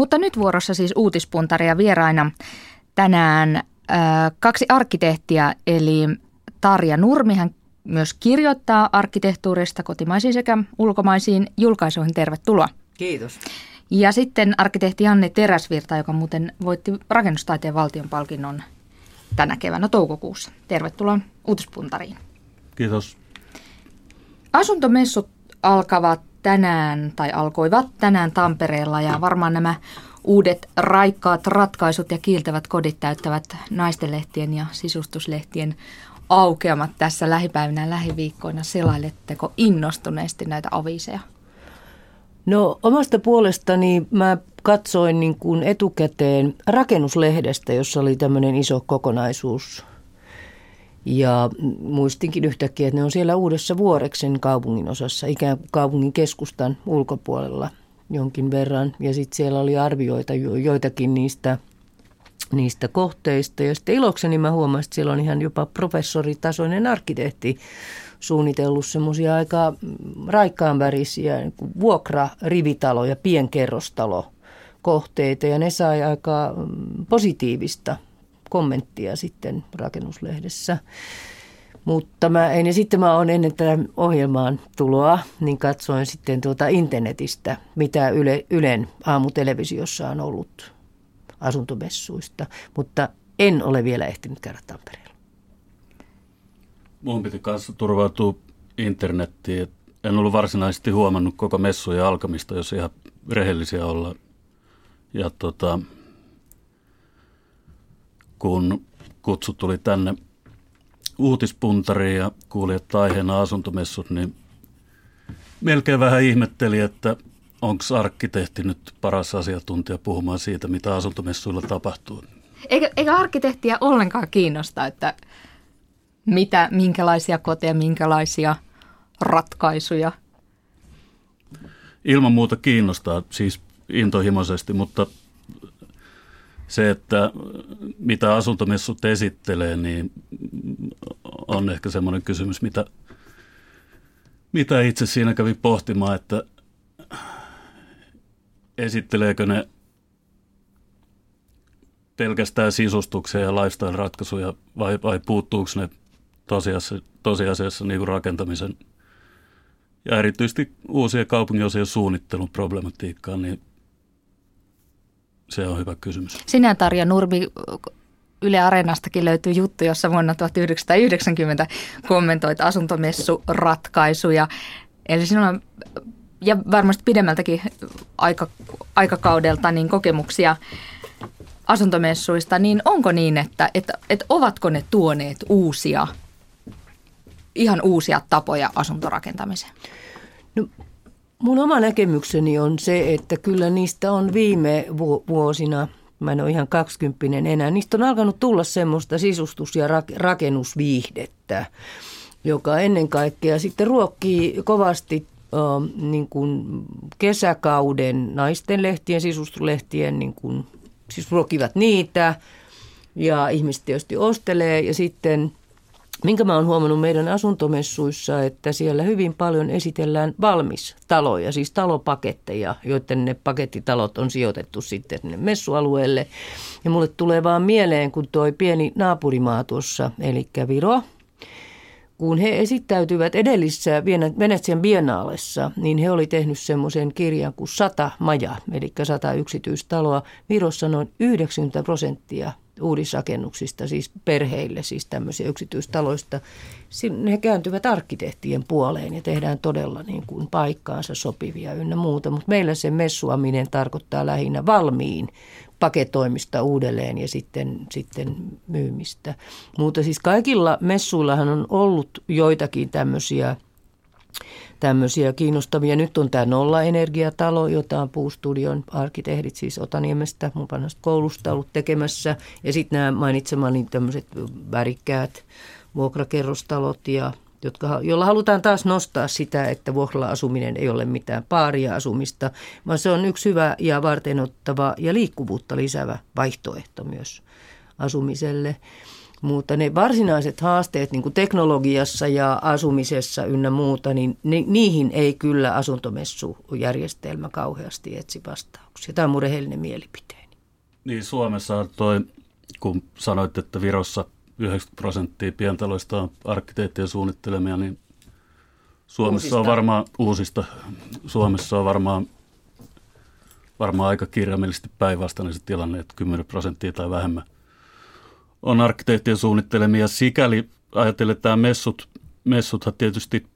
Mutta nyt vuorossa siis uutispuntaria vieraina tänään äh, kaksi arkkitehtiä, eli Tarja Nurmi, hän myös kirjoittaa arkkitehtuurista kotimaisiin sekä ulkomaisiin julkaisuihin. Tervetuloa. Kiitos. Ja sitten arkkitehti Janne Teräsvirta, joka muuten voitti rakennustaiteen valtion palkinnon tänä keväänä toukokuussa. Tervetuloa uutispuntariin. Kiitos. Asuntomessut alkavat tänään tai alkoivat tänään Tampereella ja varmaan nämä uudet raikkaat ratkaisut ja kiiltävät kodit täyttävät naistenlehtien ja sisustuslehtien aukeamat tässä lähipäivinä lähiviikkoina. Selailetteko innostuneesti näitä aviseja? No omasta puolestani mä katsoin niin kuin etukäteen rakennuslehdestä, jossa oli tämmöinen iso kokonaisuus. Ja muistinkin yhtäkkiä, että ne on siellä uudessa Vuoreksen kaupungin osassa, ikään kuin kaupungin keskustan ulkopuolella jonkin verran. Ja sitten siellä oli arvioita joitakin niistä, niistä kohteista. Ja sitten ilokseni mä huomasin, että siellä on ihan jopa professoritasoinen arkkitehti suunnitellut semmoisia aika raikkaan värisiä niin vuokra-rivitalo- ja pienkerrostalo kohteita ja ne sai aika mm, positiivista kommenttia sitten rakennuslehdessä. Mutta mä, ja sitten mä olen ennen tätä ohjelmaan tuloa, niin katsoin sitten tuota internetistä, mitä Yle, Ylen aamutelevisiossa on ollut asuntomessuista, mutta en ole vielä ehtinyt käydä Tampereella. Mun piti kanssa turvautua internettiin. En ollut varsinaisesti huomannut koko messujen alkamista, jos ihan rehellisiä olla. Ja tota, kun kutsu tuli tänne uutispuntariin ja kuuli, että aiheena asuntomessut, niin melkein vähän ihmetteli, että onko arkkitehti nyt paras asiantuntija puhumaan siitä, mitä asuntomessuilla tapahtuu. Eikö, eikö arkkitehtiä ollenkaan kiinnosta, että mitä, minkälaisia koteja, minkälaisia ratkaisuja? Ilman muuta kiinnostaa, siis intohimoisesti, mutta se, että mitä asuntomessut esittelee, niin on ehkä semmoinen kysymys, mitä, mitä itse siinä kävi pohtimaan, että esitteleekö ne pelkästään sisustuksia ja lifestyle-ratkaisuja vai, vai puuttuuko ne tosiasiassa, tosiasiassa niin kuin rakentamisen ja erityisesti uusien kaupunginosien suunnittelun problematiikkaan, niin se on hyvä kysymys. Sinä Tarja Nurmi, Yle Areenastakin löytyy juttu, jossa vuonna 1990 kommentoit asuntomessuratkaisuja. Eli sinulla on, ja varmasti pidemmältäkin aika, aikakaudelta, niin kokemuksia asuntomessuista, niin onko niin, että, että, että ovatko ne tuoneet uusia, ihan uusia tapoja asuntorakentamiseen? No, mun oma näkemykseni on se, että kyllä niistä on viime vuosina, mä en ole ihan kaksikymppinen enää, niistä on alkanut tulla semmoista sisustus- ja rakennusviihdettä, joka ennen kaikkea sitten ruokkii kovasti äh, niin kuin kesäkauden naisten lehtien, sisustuslehtien niin kuin siis ruokivat niitä ja ihmiset tietysti ostelee ja sitten Minkä mä oon huomannut meidän asuntomessuissa, että siellä hyvin paljon esitellään valmistaloja, siis talopaketteja, joiden ne pakettitalot on sijoitettu sitten sinne messualueelle. Ja mulle tulee vaan mieleen, kun toi pieni naapurimaa tuossa, eli Viro, kun he esittäytyvät edellisessä Venetsian biennaalessa, niin he oli tehnyt semmoisen kirjan kuin Sata maja, eli sata yksityistaloa. Virossa noin 90 prosenttia uudisrakennuksista, siis perheille, siis tämmöisiä yksityistaloista. Ne kääntyvät arkkitehtien puoleen ja tehdään todella niin kuin paikkaansa sopivia ynnä muuta. Mutta meillä se messuaminen tarkoittaa lähinnä valmiin paketoimista uudelleen ja sitten, sitten myymistä. Mutta siis kaikilla messuillahan on ollut joitakin tämmöisiä tämmöisiä kiinnostavia. Nyt on tämä nollaenergiatalo, jota on Puustudion arkkitehdit siis Otaniemestä mun koulusta ollut tekemässä. Ja sitten nämä mainitsemani tämmöiset värikkäät vuokrakerrostalot ja jotka, jolla halutaan taas nostaa sitä, että vuokralla asuminen ei ole mitään paaria asumista, vaan se on yksi hyvä ja varteenottava ja liikkuvuutta lisäävä vaihtoehto myös asumiselle. Mutta ne varsinaiset haasteet niin kuin teknologiassa ja asumisessa ynnä muuta, niin ni, niihin ei kyllä asuntomessujärjestelmä kauheasti etsi vastauksia. Tämä on mun rehellinen mielipiteeni. Niin Suomessa toi, kun sanoit, että Virossa 90 prosenttia pientaloista on arkkiteettien suunnittelemia, niin Suomessa uusista. on varmaan uusista. Suomessa on varmaan, varmaan aika kirjaimellisesti päinvastainen se tilanne, että 10 prosenttia tai vähemmän on arkkitehtien suunnittelemia. Sikäli ajatellen, messut, messuthan tietysti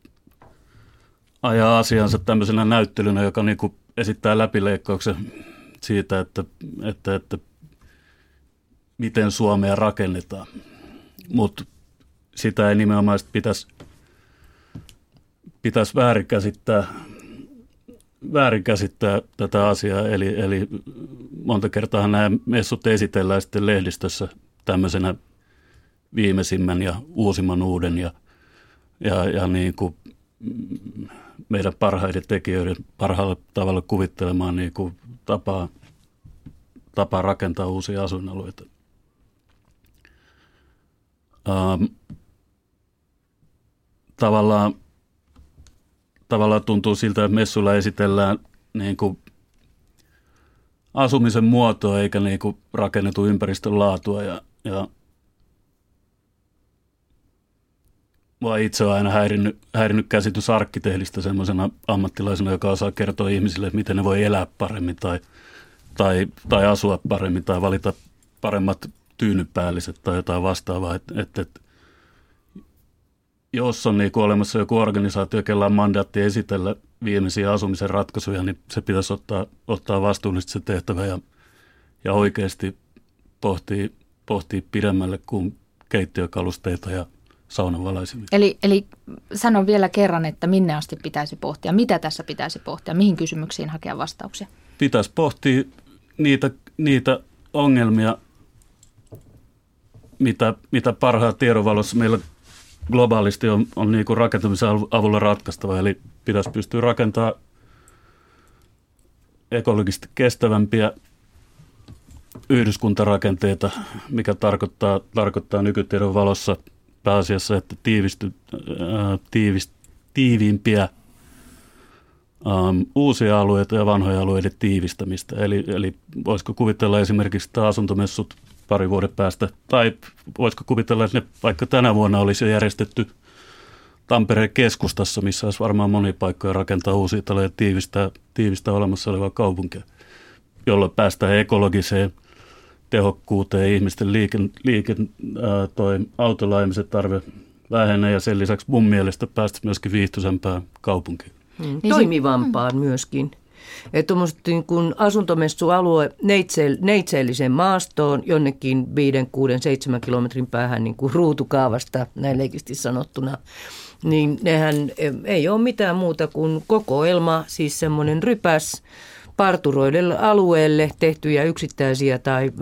ajaa asiansa tämmöisenä näyttelynä, joka niin kuin esittää läpileikkauksen siitä, että, että, että miten Suomea rakennetaan. Mutta sitä ei nimenomaan pitäisi pitäisi väärinkäsittää, väärinkäsittää tätä asiaa. Eli, eli monta kertaa nämä messut esitellään sitten lehdistössä tämmöisenä viimeisimmän ja uusimman uuden ja, ja, ja niin kuin meidän parhaiden tekijöiden parhaalla tavalla kuvittelemaan niin kuin tapaa, tapaa rakentaa uusia asuinalueita. Ähm, tavallaan tavallaan tuntuu siltä, että messuilla esitellään niin kuin asumisen muotoa eikä niin kuin rakennetu ympäristön laatua. Ja, ja Mua itse on aina häirinnyt, häirinnyt käsitys arkkitehdistä semmoisena ammattilaisena, joka osaa kertoa ihmisille, miten ne voi elää paremmin tai, tai, tai asua paremmin tai valita paremmat tyynypäälliset tai jotain vastaavaa. Että et, et, jos on niin olemassa joku organisaatio, jolla on mandaatti esitellä viimeisiä asumisen ratkaisuja, niin se pitäisi ottaa, ottaa vastuullisesti se tehtävä ja, ja oikeasti pohtii, pohtii pidemmälle kuin keittiökalusteita ja saunanvalaisimia. Eli, eli sanon vielä kerran, että minne asti pitäisi pohtia, mitä tässä pitäisi pohtia, mihin kysymyksiin hakea vastauksia? Pitäisi pohtia niitä, niitä ongelmia, mitä, mitä parhaat tiedonvalossa meillä globaalisti on, on niin kuin rakentamisen avulla ratkaistava. Eli pitäisi pystyä rakentamaan ekologisesti kestävämpiä yhdyskuntarakenteita, mikä tarkoittaa, tarkoittaa nykytiedon valossa pääasiassa, että tiivisty, ää, tiivist, tiiviimpiä ähm, uusia alueita ja vanhoja alueiden tiivistämistä. Eli, eli voisiko kuvitella esimerkiksi, että asuntomessut pari vuoden päästä, tai voisiko kuvitella, että ne vaikka tänä vuonna olisi jo järjestetty Tampereen keskustassa, missä olisi varmaan moni paikkoja rakentaa uusia taloja tiivistää, tiivistää olemassa olevaa kaupunkia, jolloin päästään ekologiseen tehokkuuteen, ihmisten liiken, liiken ää, toi tarve vähenee ja sen lisäksi mun mielestä päästä myöskin viihtyisempään kaupunkiin. Hmm. Toimivampaan myöskin. Että tuommoiset niin kuin asuntomessualue neitse, neitseellisen maastoon jonnekin 5, 6, 7 kilometrin päähän niin kuin ruutukaavasta, näin leikisti sanottuna, niin nehän ei ole mitään muuta kuin kokoelma, siis semmoinen rypäs, parturoidelle alueelle tehtyjä yksittäisiä tai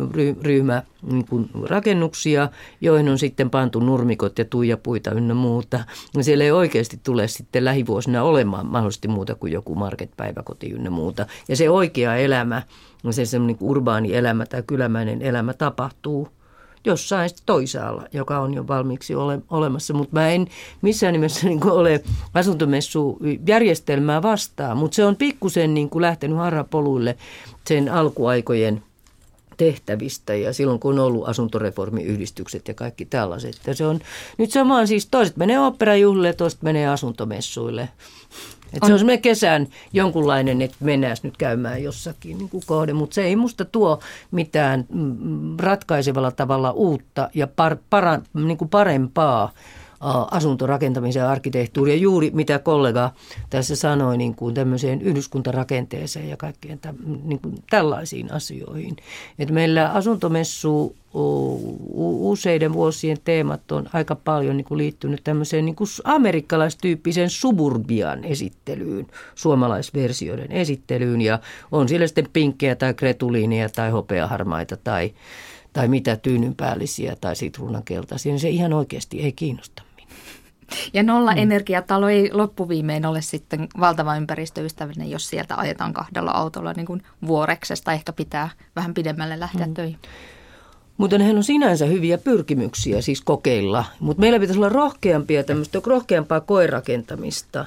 ryhmä niin kuin rakennuksia, joihin on sitten pantu nurmikot ja tuijapuita ynnä muuta. Siellä ei oikeasti tule sitten lähivuosina olemaan mahdollisesti muuta kuin joku marketpäiväkoti ynnä muuta. Ja se oikea elämä, se semmoinen urbaani elämä tai kylämäinen elämä tapahtuu – jossain toisaalla, joka on jo valmiiksi ole, olemassa. Mutta mä en missään nimessä niin ole asuntomessujärjestelmää vastaan, mutta se on pikkusen niin kuin lähtenyt harrapoluille sen alkuaikojen tehtävistä ja silloin kun on ollut asuntoreformiyhdistykset ja kaikki tällaiset. Ja se on nyt sama siis toiset menee operajuhlille, toiset menee asuntomessuille. Et se on semmoinen kesän jonkunlainen, että mennään nyt käymään jossakin niin kuin kohde, mutta se ei musta tuo mitään mm, ratkaisevalla tavalla uutta ja par, para, niin kuin parempaa asuntorakentamisen ja arkkitehtuuria, juuri mitä kollega tässä sanoi niin kuin tämmöiseen yhdyskuntarakenteeseen ja kaikkeen täm, niin kuin tällaisiin asioihin. Et meillä asuntomessu useiden vuosien teemat on aika paljon niin kuin liittynyt tämmöiseen niin kuin amerikkalaistyyppiseen suburbian esittelyyn, suomalaisversioiden esittelyyn ja on siellä sitten pinkkejä tai kretuliinia tai hopeaharmaita tai tai mitä tyynynpäällisiä tai sitruunankeltaisia, niin se ihan oikeasti ei kiinnosta ja nolla mm. energiatalo ei loppuviimein ole sitten valtava ympäristöystävällinen, jos sieltä ajetaan kahdella autolla niin kuin vuoreksesta. Ehkä pitää vähän pidemmälle lähteä mm. töihin. Mutta nehän on sinänsä hyviä pyrkimyksiä siis kokeilla. Mutta meillä pitäisi olla rohkeampia tämmöistä rohkeampaa koirakentamista.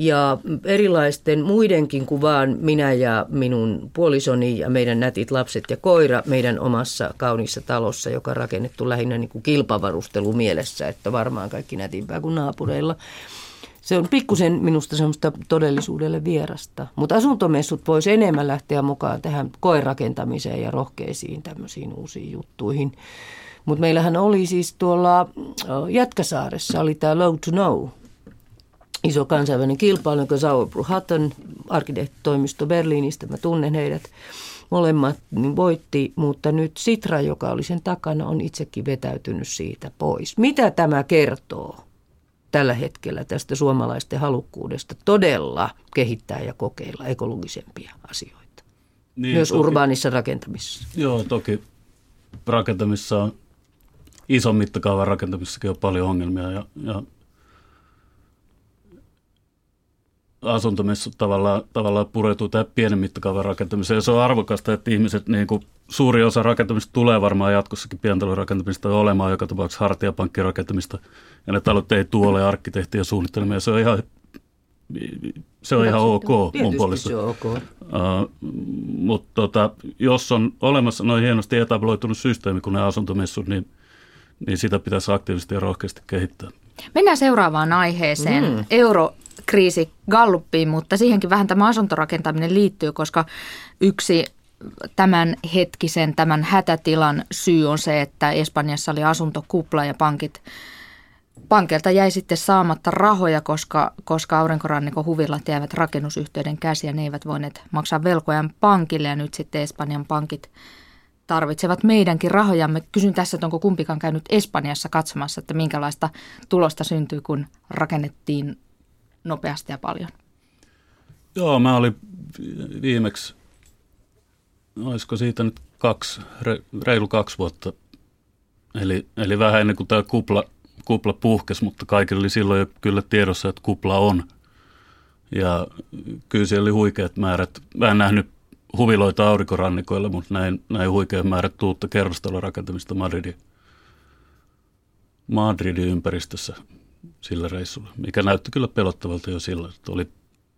Ja erilaisten muidenkin kuin vaan minä ja minun puolisoni ja meidän nätit lapset ja koira meidän omassa kauniissa talossa, joka on rakennettu lähinnä niin kuin kilpavarustelu mielessä, että varmaan kaikki nätimpää kuin naapureilla. Se on pikkusen minusta semmoista todellisuudelle vierasta. Mutta asuntomessut voisi enemmän lähteä mukaan tähän koerakentamiseen ja rohkeisiin tämmöisiin uusiin juttuihin. Mutta meillähän oli siis tuolla Jätkäsaaressa oli tämä Low to Know, iso kansainvälinen kilpailu, jonka Sauerbruch Hutton, arkkitehtitoimisto Berliinistä, mä tunnen heidät molemmat, niin voitti, mutta nyt Sitra, joka oli sen takana, on itsekin vetäytynyt siitä pois. Mitä tämä kertoo? tällä hetkellä tästä suomalaisten halukkuudesta todella kehittää ja kokeilla ekologisempia asioita. Niin, Myös toki, urbaanissa rakentamisessa. Joo, toki rakentamisessa on, ison mittakaavan rakentamisessakin on paljon ongelmia ja, ja asuntomessut tavallaan, tavallaan pureutuu tähän pienen mittakaavan rakentamiseen. Ja se on arvokasta, että ihmiset, niin kuin suuri osa rakentamista tulee varmaan jatkossakin pientalorakentamista olemaan, joka tapauksessa hartiapankkirakentamista. Ja ne talot ei tuole arkkitehtien suunnittelemia. Se on ihan, se on ihan ok mun puolesta. Se on ok. Uh, mutta tota, jos on olemassa noin hienosti etabloitunut systeemi kuin ne asuntomessut, niin, niin sitä pitäisi aktiivisesti ja rohkeasti kehittää. Mennään seuraavaan aiheeseen. Mm. Euro kriisi Galluppiin, mutta siihenkin vähän tämä asuntorakentaminen liittyy, koska yksi tämän hetkisen, tämän hätätilan syy on se, että Espanjassa oli asuntokupla ja pankit Pankilta jäi sitten saamatta rahoja, koska, koska aurinkorannikon huvillat jäivät rakennusyhtiöiden käsiä. Ne eivät voineet maksaa velkojan pankille ja nyt sitten Espanjan pankit tarvitsevat meidänkin rahojamme. Kysyn tässä, että onko kumpikaan käynyt Espanjassa katsomassa, että minkälaista tulosta syntyy, kun rakennettiin nopeasti ja paljon? Joo, mä olin viimeksi, olisiko siitä nyt kaksi, reilu kaksi vuotta, eli, eli vähän ennen kuin tämä kupla, kupla puhkesi, mutta kaikille oli silloin jo kyllä tiedossa, että kupla on. Ja kyllä siellä oli huikeat määrät. Mä en nähnyt huviloita aurinkorannikoilla, mutta näin, näin huikeat määrät uutta kerrostalorakentamista Madridin, Madridin ympäristössä sillä reissulla, mikä näytti kyllä pelottavalta jo silloin. Että oli,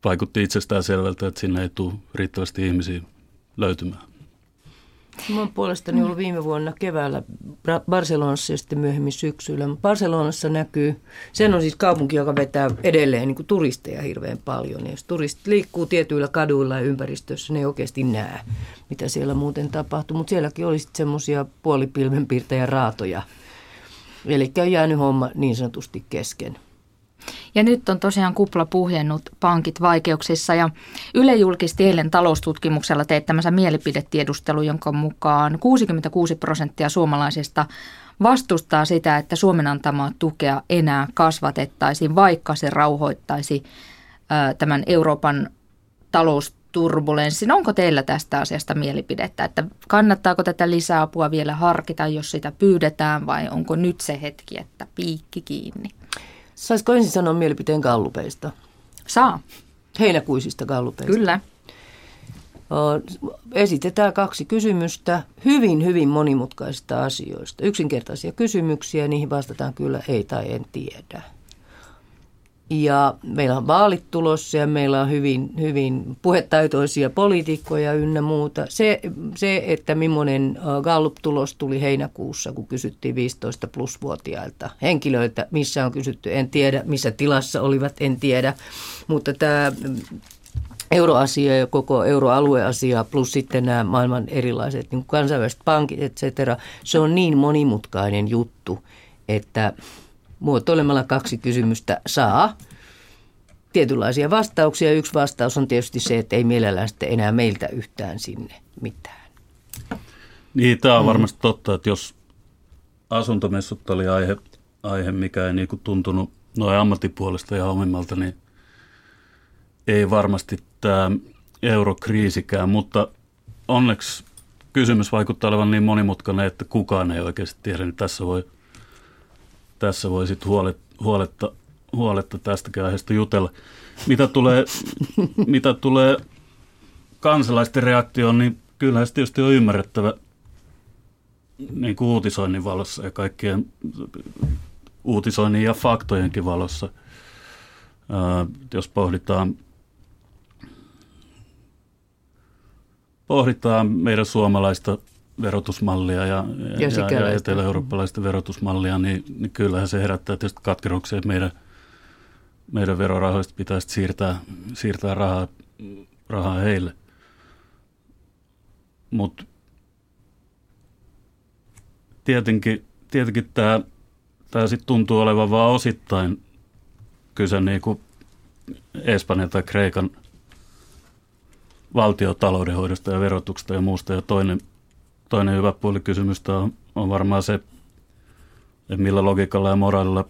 vaikutti itsestään selvältä, että sinne ei tule riittävästi ihmisiä löytymään. Mä oon puolestani ollut viime vuonna keväällä Barcelonassa ja sitten myöhemmin syksyllä. Barcelonassa näkyy, sen on siis kaupunki, joka vetää edelleen niin turisteja hirveän paljon. Ja jos turistit liikkuu tietyillä kaduilla ja ympäristössä, ne ei oikeasti näe, mitä siellä muuten tapahtuu. Mutta sielläkin oli sitten semmoisia puolipilvenpiirtäjä raatoja, Eli on jäänyt homma niin sanotusti kesken. Ja nyt on tosiaan kupla puhjennut pankit vaikeuksissa ja Yle julkisti eilen taloustutkimuksella teettämänsä mielipidetiedustelu, jonka mukaan 66 prosenttia suomalaisista vastustaa sitä, että Suomen antamaa tukea enää kasvatettaisiin, vaikka se rauhoittaisi tämän Euroopan talous turbulenssin. Onko teillä tästä asiasta mielipidettä, että kannattaako tätä lisäapua vielä harkita, jos sitä pyydetään vai onko nyt se hetki, että piikki kiinni? Saisiko ensin sanoa mielipiteen gallupeista? Saa. Heinäkuisista gallupeista. Kyllä. Esitetään kaksi kysymystä hyvin, hyvin monimutkaisista asioista. Yksinkertaisia kysymyksiä, niihin vastataan kyllä ei tai en tiedä. Ja meillä on vaalit tulossa ja meillä on hyvin, hyvin puhetaitoisia poliitikkoja ynnä muuta. Se, se että millainen Gallup-tulos tuli heinäkuussa, kun kysyttiin 15 plus-vuotiailta henkilöiltä, missä on kysytty, en tiedä, missä tilassa olivat, en tiedä. Mutta tämä euroasia ja koko euroalueasia plus sitten nämä maailman erilaiset niin kansainväliset pankit, et cetera, se on niin monimutkainen juttu, että – muotoilemalla kaksi kysymystä saa tietynlaisia vastauksia. Yksi vastaus on tietysti se, että ei mielellään sitten enää meiltä yhtään sinne mitään. Niin, tämä on mm. varmasti totta, että jos asuntomessut oli aihe, aihe mikä ei niin tuntunut noin ammattipuolesta ja omimmalta, niin ei varmasti tämä eurokriisikään, mutta onneksi kysymys vaikuttaa olevan niin monimutkainen, että kukaan ei oikeasti tiedä, niin tässä voi – tässä voi sitten huoletta, huoletta, huoletta tästäkin aiheesta jutella. Mitä tulee, mitä tulee kansalaisten reaktioon, niin kyllähän se tietysti on ymmärrettävä, niin kuin uutisoinnin valossa ja kaikkien uutisoinnin ja faktojenkin valossa. Ää, jos pohditaan, pohditaan meidän suomalaista verotusmallia ja, ja, ja, ja etelä-eurooppalaista verotusmallia, niin, niin kyllähän se herättää tietysti katkeruksia, että meidän, meidän verorahoista pitäisi siirtää, siirtää rahaa, rahaa heille. Mutta tietenkin, tietenkin tämä, tämä sit tuntuu olevan vain osittain kyse niin kuin Espanjan tai Kreikan valtiotaloudenhoidosta ja verotuksesta ja muusta. Ja toinen, toinen hyvä puoli kysymystä on, on varmaan se, että millä logiikalla ja moraalilla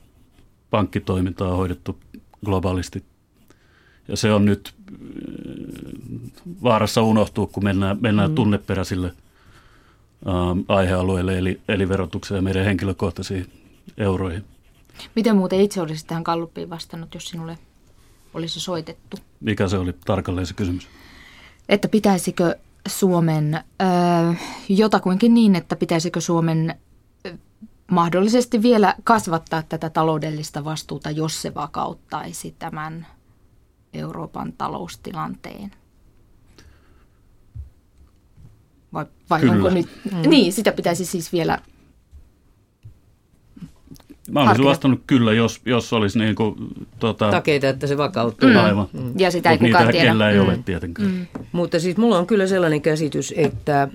pankkitoiminta on hoidettu globaalisti. Ja se on nyt äh, vaarassa unohtua, kun mennään, mennään mm. tunneperäisille – Ähm, aihealueelle, eli, eli verotukseen ja meidän henkilökohtaisiin euroihin. Miten muuten itse olisit tähän kalluppiin vastannut, jos sinulle olisi soitettu? Mikä se oli tarkalleen se kysymys? Että pitäisikö Suomen, äh, jotakuinkin niin, että pitäisikö Suomen mahdollisesti vielä kasvattaa tätä taloudellista vastuuta, jos se vakauttaisi tämän Euroopan taloustilanteen? Vai, vai onko nyt, mm. niin sitä pitäisi siis vielä Mä olisin vastannut kyllä, jos, jos olisi niin kuin, tota, takeita, että se vakautuu. Mm. Aivan. Mm. Ja sitä ei Mut kukaan tiedä. ei mm. ole tietenkään. Mm. Mutta siis mulla on kyllä sellainen käsitys, että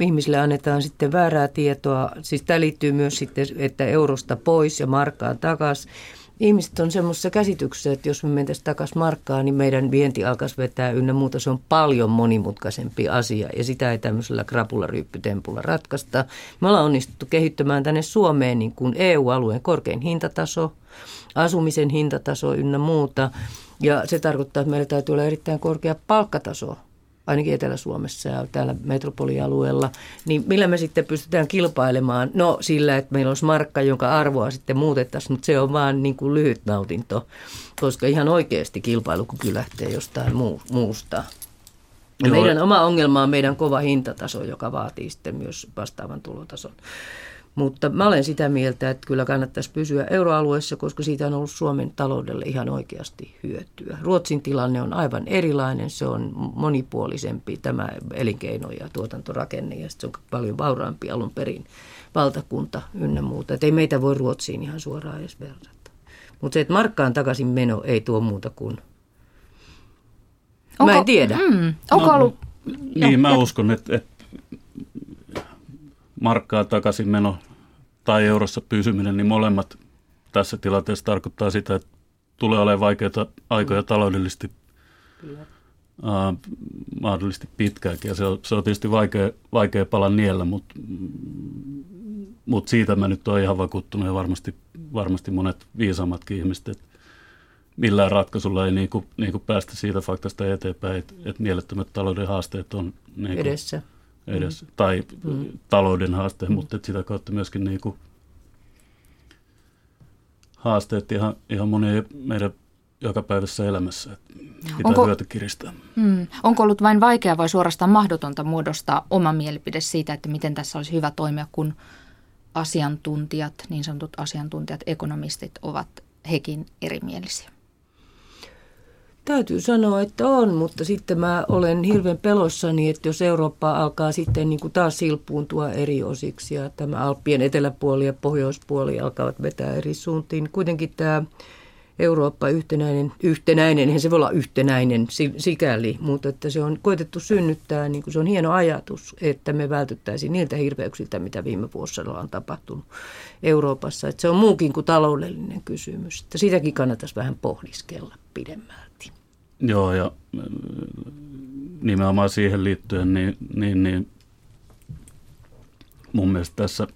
ihmisille annetaan sitten väärää tietoa. Siis tämä liittyy myös sitten, että eurosta pois ja markkaan takaisin ihmiset on semmoisessa käsityksessä, että jos me mentäisiin takaisin markkaan, niin meidän vienti alkaisi vetää ynnä muuta. Se on paljon monimutkaisempi asia ja sitä ei tämmöisellä krapularyyppytempulla ratkaista. Me ollaan onnistuttu kehittämään tänne Suomeen niin kuin EU-alueen korkein hintataso, asumisen hintataso ynnä muuta. Ja se tarkoittaa, että meillä täytyy olla erittäin korkea palkkataso ainakin Etelä-Suomessa ja täällä metropolialueella, niin millä me sitten pystytään kilpailemaan? No sillä, että meillä olisi markka, jonka arvoa sitten muutettaisiin, mutta se on vaan niin kuin lyhyt nautinto, koska ihan oikeasti kilpailukyky lähtee jostain muu, muusta. Ja meidän oma ongelma on meidän kova hintataso, joka vaatii sitten myös vastaavan tulotason. Mutta mä olen sitä mieltä, että kyllä kannattaisi pysyä euroalueessa, koska siitä on ollut Suomen taloudelle ihan oikeasti hyötyä. Ruotsin tilanne on aivan erilainen, se on monipuolisempi tämä elinkeino- ja tuotantorakenne ja se on paljon vauraampi alun perin valtakunta ynnä muuta. Et ei meitä voi Ruotsiin ihan suoraan edes verrata. Mutta se, että markkaan takaisin meno ei tuo muuta kuin... Onko, mä en tiedä. Mm, onko no, ollut... Niin, jo, mä uskon, että, että markkaa takaisin meno tai eurossa pysyminen, niin molemmat tässä tilanteessa tarkoittaa sitä, että tulee olemaan vaikeita aikoja taloudellisesti Uh, mahdollisesti pitkäänkin. Ja se on, se on tietysti vaikea, vaikea pala niellä, mutta mut siitä mä nyt olen ihan vakuuttunut ja varmasti, varmasti monet viisaammatkin ihmiset, että millään ratkaisulla ei niin kuin, niin kuin päästä siitä faktasta eteenpäin, että, että mielettömät talouden haasteet on niin kuin, edessä edes, mm. tai mm. talouden haasteet, mm. mutta sitä kautta myöskin niin kuin haasteet ihan, ihan monien meidän jokapäiväisessä elämässä. Että pitää onko, hyötä kiristää. Mm, onko ollut vain vaikea vai suorastaan mahdotonta muodostaa oma mielipide siitä, että miten tässä olisi hyvä toimia, kun asiantuntijat, niin sanotut asiantuntijat, ekonomistit ovat hekin erimielisiä? Täytyy sanoa, että on, mutta sitten mä olen hirveän pelossani, että jos Eurooppa alkaa sitten niin kuin taas silpuuntua eri osiksi ja tämä Alppien eteläpuoli ja pohjoispuoli alkavat vetää eri suuntiin, niin kuitenkin tämä Eurooppa yhtenäinen, yhtenäinen, eihän se voi olla yhtenäinen sikäli, mutta että se on koitettu synnyttää, niin kuin se on hieno ajatus, että me vältyttäisiin niiltä hirveyksiltä, mitä viime vuosina on tapahtunut Euroopassa. Että se on muukin kuin taloudellinen kysymys, että sitäkin kannattaisi vähän pohdiskella pidemmälle. Joo, ja nimenomaan siihen liittyen, niin, niin, niin mun mielestä tässä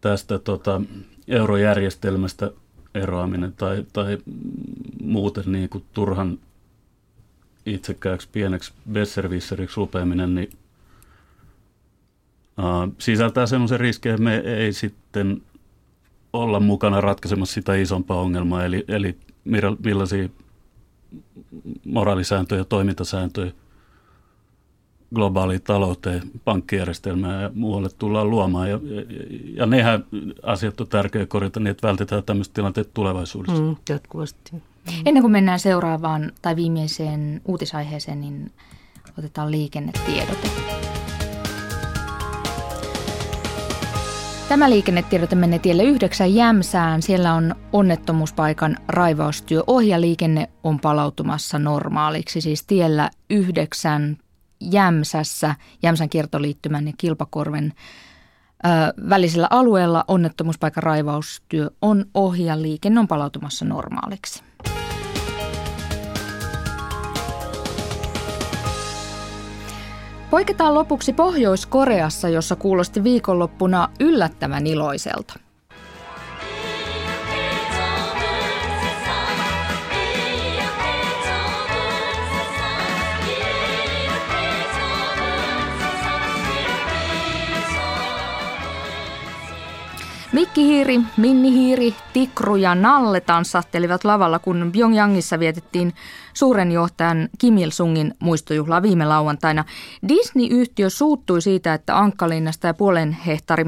tästä tota, eurojärjestelmästä eroaminen tai, tai muuten niin kuin turhan itsekääksi pieneksi besservisseriksi rupeaminen, niin uh, sisältää semmoisen riskin, että me ei sitten olla mukana ratkaisemassa sitä isompaa ongelmaa, eli, eli millaisia moraalisääntöjä ja toimintasääntöjä globaaliin talouteen, pankkijärjestelmään ja muualle tullaan luomaan. Ja, ja, ja nehän asiat on tärkeää korjata niin, että vältetään tämmöistä tilanteet tulevaisuudessa. Mm, jatkuvasti. Mm. Ennen kuin mennään seuraavaan tai viimeiseen uutisaiheeseen, niin otetaan liikennetiedote. Tämä liikennetiedote menee tielle 9 Jämsään. Siellä on onnettomuuspaikan raivaustyö ohi ja liikenne on palautumassa normaaliksi. Siis tiellä 9 Jämsässä, Jämsän kiertoliittymän ja Kilpakorven ö, välisellä alueella onnettomuuspaikan raivaustyö on ohi ja liikenne on palautumassa normaaliksi. Poiketaan lopuksi Pohjois-Koreassa, jossa kuulosti viikonloppuna yllättävän iloiselta. Mikkihiiri, Minnihiiri, Tikru ja Nalle tanssahtelivat lavalla, kun Pyongyangissa vietettiin suuren johtajan Kim Il-sungin muistojuhlaa viime lauantaina. Disney-yhtiö suuttui siitä, että Ankkalinnasta ja puolen hehtaarin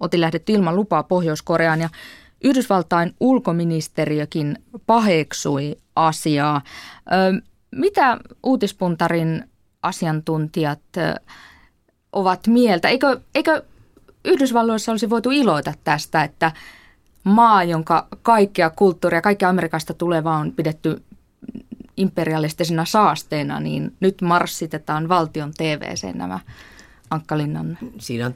oti lähdetty ilman lupaa Pohjois-Koreaan ja Yhdysvaltain ulkoministeriökin paheksui asiaa. Ö, mitä uutispuntarin asiantuntijat ö, ovat mieltä? Eikö, eikö Yhdysvalloissa olisi voitu iloita tästä, että maa, jonka kaikkea kulttuuria, kaikkea Amerikasta tulevaa on pidetty imperialistisena saasteena, niin nyt marssitetaan valtion TVC nämä Ankkalinnan Siinä on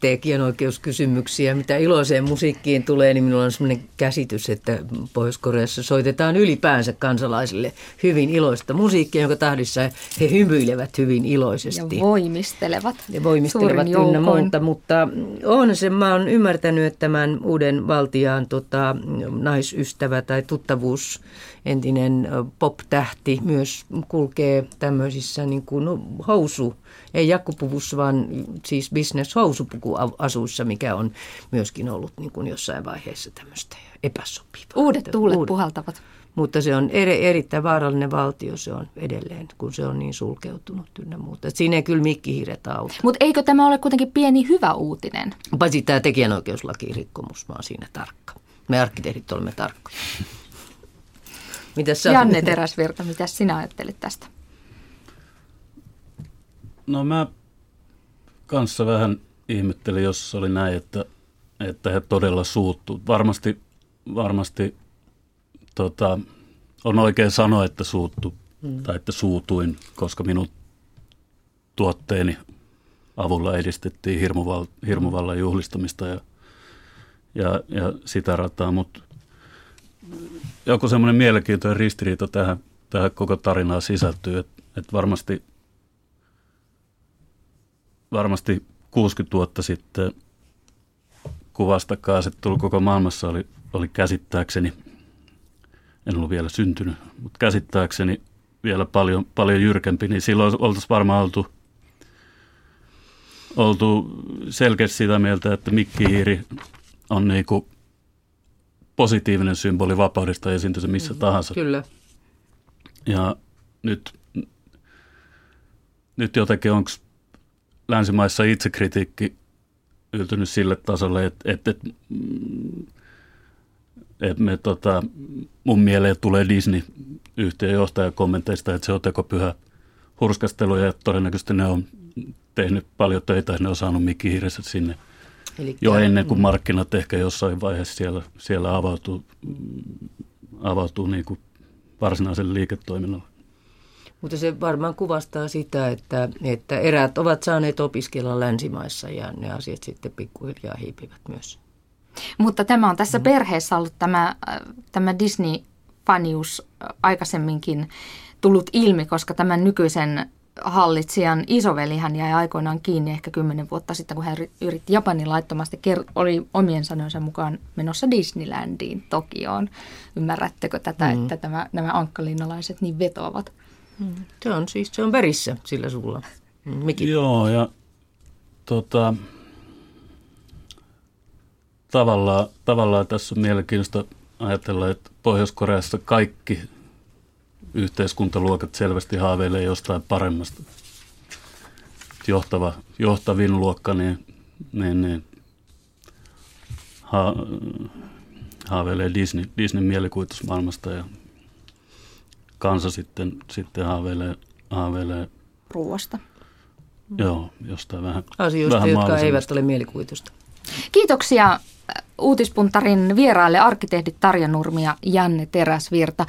julkikset tekijänoikeuskysymyksiä. Mitä iloiseen musiikkiin tulee, niin minulla on sellainen käsitys, että Pohjois-Koreassa soitetaan ylipäänsä kansalaisille hyvin iloista musiikkia, jonka tahdissa he hymyilevät hyvin iloisesti. Ja voimistelevat. Ja voimistelevat ynnä muuta, mutta on se, mä oon ymmärtänyt, että tämän uuden valtiaan tota, naisystävä tai tuttavuus entinen pop-tähti myös kulkee tämmöisissä niin kuin housu, ei jakkupuvussa, vaan siis business housupukuasuissa, mikä on myöskin ollut niin kuin jossain vaiheessa tämmöistä epäsopivaa. Uudet tuulet Uudet. puhaltavat. Mutta se on eri, erittäin vaarallinen valtio se on edelleen, kun se on niin sulkeutunut ynnä muuta. Et siinä ei kyllä mikkihiiret auta. Mutta eikö tämä ole kuitenkin pieni hyvä uutinen? Paitsi tämä tekijänoikeuslaki rikkomus, mä oon siinä tarkka. Me arkkitehdit olemme tarkkoja. Mitäs Janne Teräsvirta, mitä sinä ajattelit tästä? No mä kanssa vähän ihmettelin, jos oli näin, että, että he todella suuttuu. Varmasti, varmasti tota, on oikein sanoa, että suuttu hmm. tai että suutuin, koska minun tuotteeni avulla edistettiin hirmuval, hirmuvallan juhlistamista ja, ja, ja sitä rataa, mutta joku semmoinen mielenkiintoinen ristiriita tähän, tähän koko tarinaan sisältyy, että, että varmasti, varmasti 60 vuotta sitten kun vastakkainasettelu koko maailmassa oli, oli käsittääkseni, en ollut vielä syntynyt, mutta käsittääkseni vielä paljon, paljon jyrkempi, niin silloin oltaisiin varmaan oltu, oltu selkeästi sitä mieltä, että mikkihiiri on niin kuin positiivinen symboli vapaudesta esiintyy se missä mm-hmm. tahansa. Kyllä. Ja nyt, nyt jotenkin onko länsimaissa itsekritiikki yltynyt sille tasolle, että, että, että, että me, tota, mun mieleen tulee Disney-yhtiön johtajakommenteista, että se on tekopyhä hurskastelu ja todennäköisesti ne on tehnyt paljon töitä ja ne on saanut Mikki sinne – Elikkä, jo ennen kuin markkinat ehkä jossain vaiheessa siellä, siellä avautuu, avautuu niin kuin varsinaisen liiketoiminnalle. Mutta se varmaan kuvastaa sitä, että, että eräät ovat saaneet opiskella länsimaissa ja ne asiat sitten pikkuhiljaa hiipivät myös. Mutta tämä on tässä mm. perheessä ollut tämä, tämä Disney-fanius aikaisemminkin tullut ilmi, koska tämän nykyisen hallitsijan isoveli hän jäi aikoinaan kiinni ehkä kymmenen vuotta sitten, kun hän yritti Japanin laittomasti, oli omien sanojensa mukaan menossa Disneylandiin Tokioon. Ymmärrättekö tätä, mm. että tämä, nämä ankkalinnalaiset niin vetoavat? Mm. Se on siis, se on verissä sillä sulla. Mm, Miki. Joo, ja tota, tavallaan, tavallaan tässä on mielenkiintoista ajatella, että Pohjois-Koreassa kaikki yhteiskuntaluokat selvästi haaveilee jostain paremmasta johtava, johtavin luokka, niin, niin, niin ha, haaveilee Disney, Disney mielikuvitusmaailmasta ja kansa sitten, sitten haaveilee, haaveilee Ruuasta. joo, jostain vähän Asioista, vähän jotka eivät ole mielikuvitusta. Kiitoksia äh, Uutispuntarin vieraille arkkitehdit Tarja Nurmi ja Janne Teräsvirta.